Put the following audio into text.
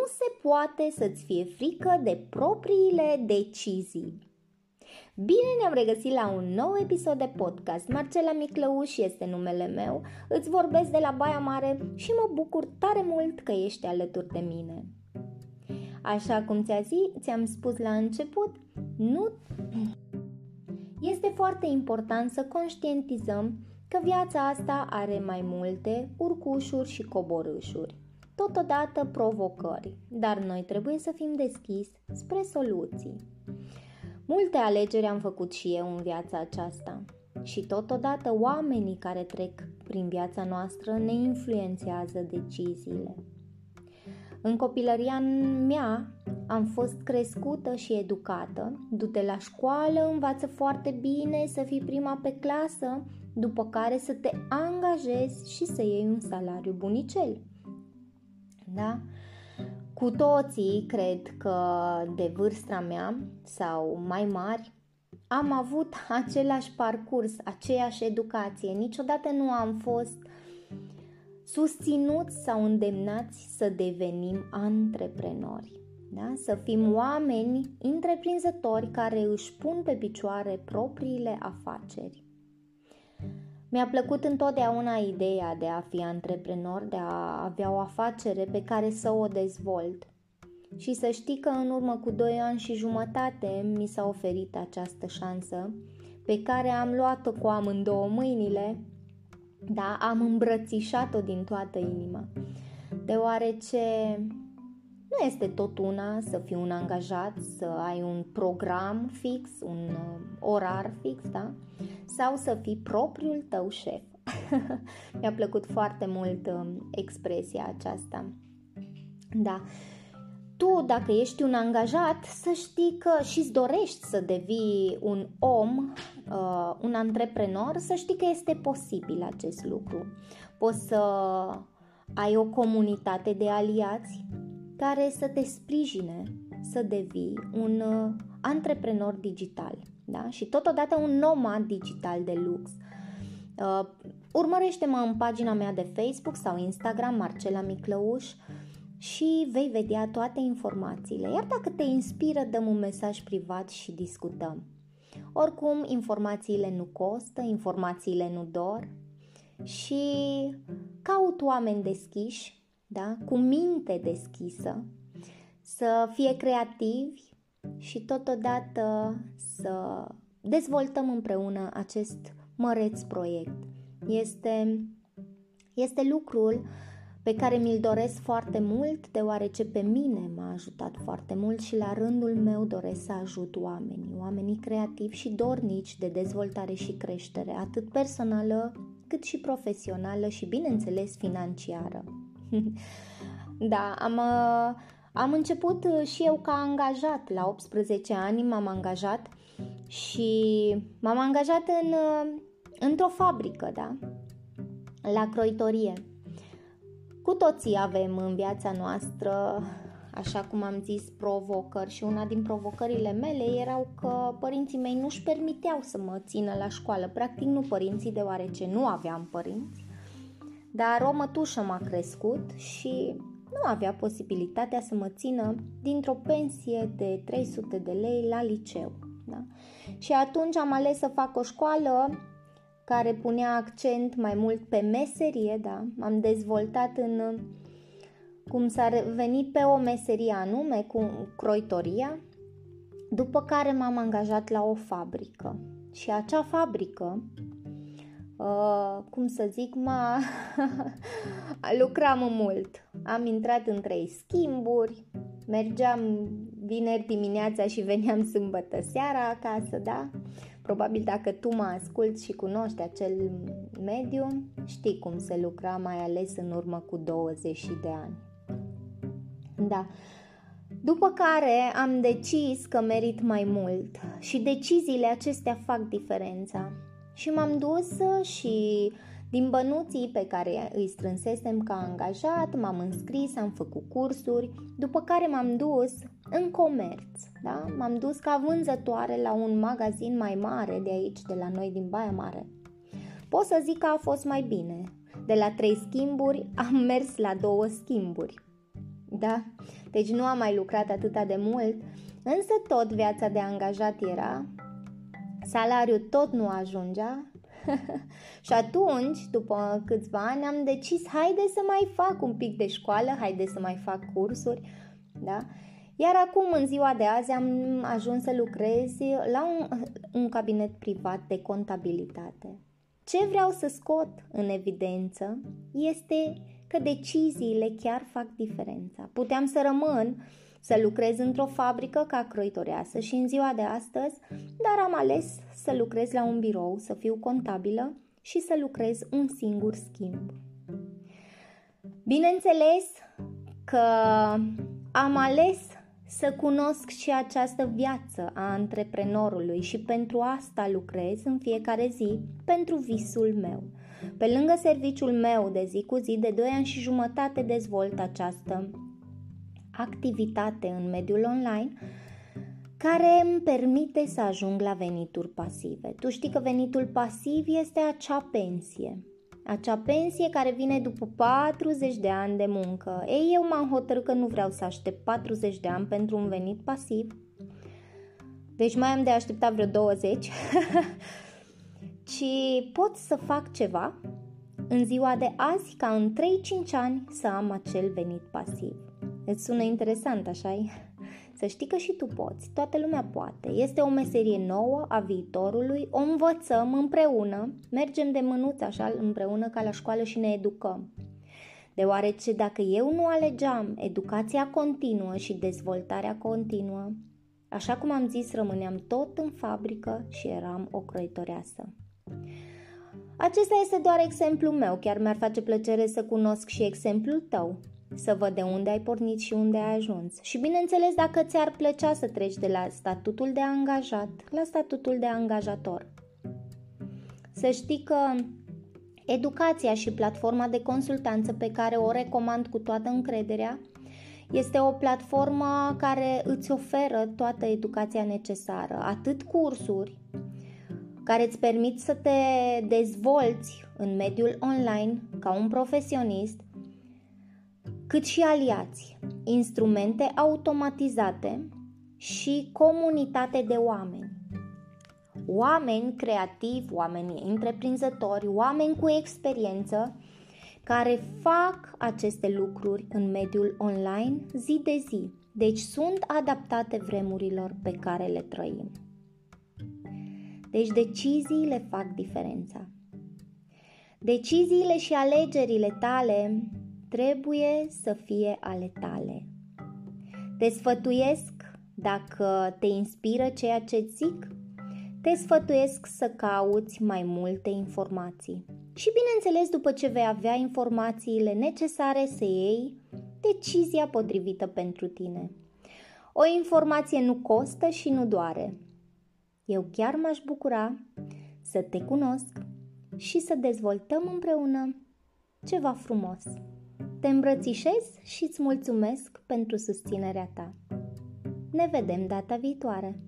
nu se poate să-ți fie frică de propriile decizii. Bine ne-am regăsit la un nou episod de podcast. Marcela Miclăuș este numele meu, îți vorbesc de la Baia Mare și mă bucur tare mult că ești alături de mine. Așa cum ți-a zi, ți-am spus la început, nu... Este foarte important să conștientizăm că viața asta are mai multe urcușuri și coborâșuri, totodată provocări, dar noi trebuie să fim deschiși spre soluții. Multe alegeri am făcut și eu în viața aceasta și totodată oamenii care trec prin viața noastră ne influențează deciziile. În copilăria mea am fost crescută și educată, du-te la școală, învață foarte bine, să fii prima pe clasă, după care să te angajezi și să iei un salariu bunicel. Da? Cu toții, cred că de vârsta mea sau mai mari, am avut același parcurs, aceeași educație. Niciodată nu am fost susținuți sau îndemnați să devenim antreprenori. Da? Să fim oameni întreprinzători care își pun pe picioare propriile afaceri. Mi-a plăcut întotdeauna ideea de a fi antreprenor, de a avea o afacere pe care să o dezvolt. Și să știi că în urmă cu 2 ani și jumătate mi s-a oferit această șansă, pe care am luat-o cu amândouă mâinile, da, am îmbrățișat-o din toată inima, deoarece nu este tot una să fii un angajat, să ai un program fix, un uh, orar fix, da? Sau să fii propriul tău șef. Mi-a plăcut foarte mult um, expresia aceasta. Da. Tu, dacă ești un angajat, să știi că și îți dorești să devii un om, uh, un antreprenor, să știi că este posibil acest lucru. Poți să ai o comunitate de aliați, care să te sprijine să devii un uh, antreprenor digital da? și totodată un nomad digital de lux. Uh, urmărește-mă în pagina mea de Facebook sau Instagram, Marcela Miclăuș, și vei vedea toate informațiile. Iar dacă te inspiră, dăm un mesaj privat și discutăm. Oricum, informațiile nu costă, informațiile nu dor și caut oameni deschiși da? cu minte deschisă, să fie creativi și totodată să dezvoltăm împreună acest măreț proiect. Este, este lucrul pe care mi-l doresc foarte mult, deoarece pe mine m-a ajutat foarte mult și la rândul meu doresc să ajut oamenii, oamenii creativi și dornici de dezvoltare și creștere, atât personală cât și profesională și, bineînțeles, financiară. da, am, uh, am început uh, și eu ca angajat. La 18 ani m-am angajat și m-am angajat în, uh, într-o fabrică, da? La croitorie. Cu toții avem în viața noastră, așa cum am zis, provocări și una din provocările mele erau că părinții mei nu-și permiteau să mă țină la școală. Practic nu părinții, deoarece nu aveam părinți dar o mătușă m-a crescut și nu avea posibilitatea să mă țină dintr-o pensie de 300 de lei la liceu. Da? Și atunci am ales să fac o școală care punea accent mai mult pe meserie, da? M-am dezvoltat în cum s-a venit pe o meserie anume, cu croitoria, după care m-am angajat la o fabrică. Și acea fabrică Uh, cum să zic, m-a... lucram mult. Am intrat în trei schimburi, mergeam vineri dimineața și veneam sâmbătă seara acasă, da? Probabil dacă tu mă asculți și cunoști acel mediu, știi cum se lucra, mai ales în urmă cu 20 de ani. Da. După care am decis că merit mai mult și deciziile acestea fac diferența. Și m-am dus și din bănuții pe care îi strânsesem ca angajat, m-am înscris, am făcut cursuri, după care m-am dus în comerț, da? M-am dus ca vânzătoare la un magazin mai mare de aici, de la noi din Baia Mare. Pot să zic că a fost mai bine. De la trei schimburi am mers la două schimburi. Da? Deci nu am mai lucrat atâta de mult, însă tot viața de angajat era, salariul tot nu ajungea și atunci, după câțiva ani, am decis, haide să mai fac un pic de școală, haide să mai fac cursuri, da? Iar acum, în ziua de azi, am ajuns să lucrez la un, un cabinet privat de contabilitate. Ce vreau să scot în evidență este că deciziile chiar fac diferența. Puteam să rămân să lucrez într-o fabrică ca croitoreasă și în ziua de astăzi, dar am ales să lucrez la un birou, să fiu contabilă și să lucrez un singur schimb. Bineînțeles că am ales să cunosc și această viață a antreprenorului și pentru asta lucrez în fiecare zi pentru visul meu. Pe lângă serviciul meu de zi cu zi, de 2 ani și jumătate dezvolt această activitate în mediul online care îmi permite să ajung la venituri pasive. Tu știi că venitul pasiv este acea pensie. Acea pensie care vine după 40 de ani de muncă. Ei, eu m-am hotărât că nu vreau să aștept 40 de ani pentru un venit pasiv. Deci mai am de așteptat vreo 20. ci pot să fac ceva în ziua de azi ca în 3-5 ani să am acel venit pasiv. Îți sună interesant, așa Să știi că și tu poți, toată lumea poate. Este o meserie nouă a viitorului, o învățăm împreună, mergem de mânuță așa împreună ca la școală și ne educăm. Deoarece dacă eu nu alegeam educația continuă și dezvoltarea continuă, așa cum am zis, rămâneam tot în fabrică și eram o croitoreasă. Acesta este doar exemplul meu, chiar mi-ar face plăcere să cunosc și exemplul tău, să văd de unde ai pornit și unde ai ajuns. Și bineînțeles dacă ți-ar plăcea să treci de la statutul de angajat la statutul de angajator. Să știi că educația și platforma de consultanță pe care o recomand cu toată încrederea este o platformă care îți oferă toată educația necesară, atât cursuri care îți permit să te dezvolți în mediul online ca un profesionist, cât și aliați, instrumente automatizate și comunitate de oameni. Oameni creativi, oameni întreprinzători, oameni cu experiență care fac aceste lucruri în mediul online zi de zi. Deci sunt adaptate vremurilor pe care le trăim. Deci deciziile fac diferența. Deciziile și alegerile tale trebuie să fie ale tale. Te sfătuiesc dacă te inspiră ceea ce zic, te sfătuiesc să cauți mai multe informații. Și bineînțeles, după ce vei avea informațiile necesare să iei decizia potrivită pentru tine. O informație nu costă și nu doare. Eu chiar m-aș bucura să te cunosc și să dezvoltăm împreună ceva frumos. Te îmbrățișez și îți mulțumesc pentru susținerea ta. Ne vedem data viitoare!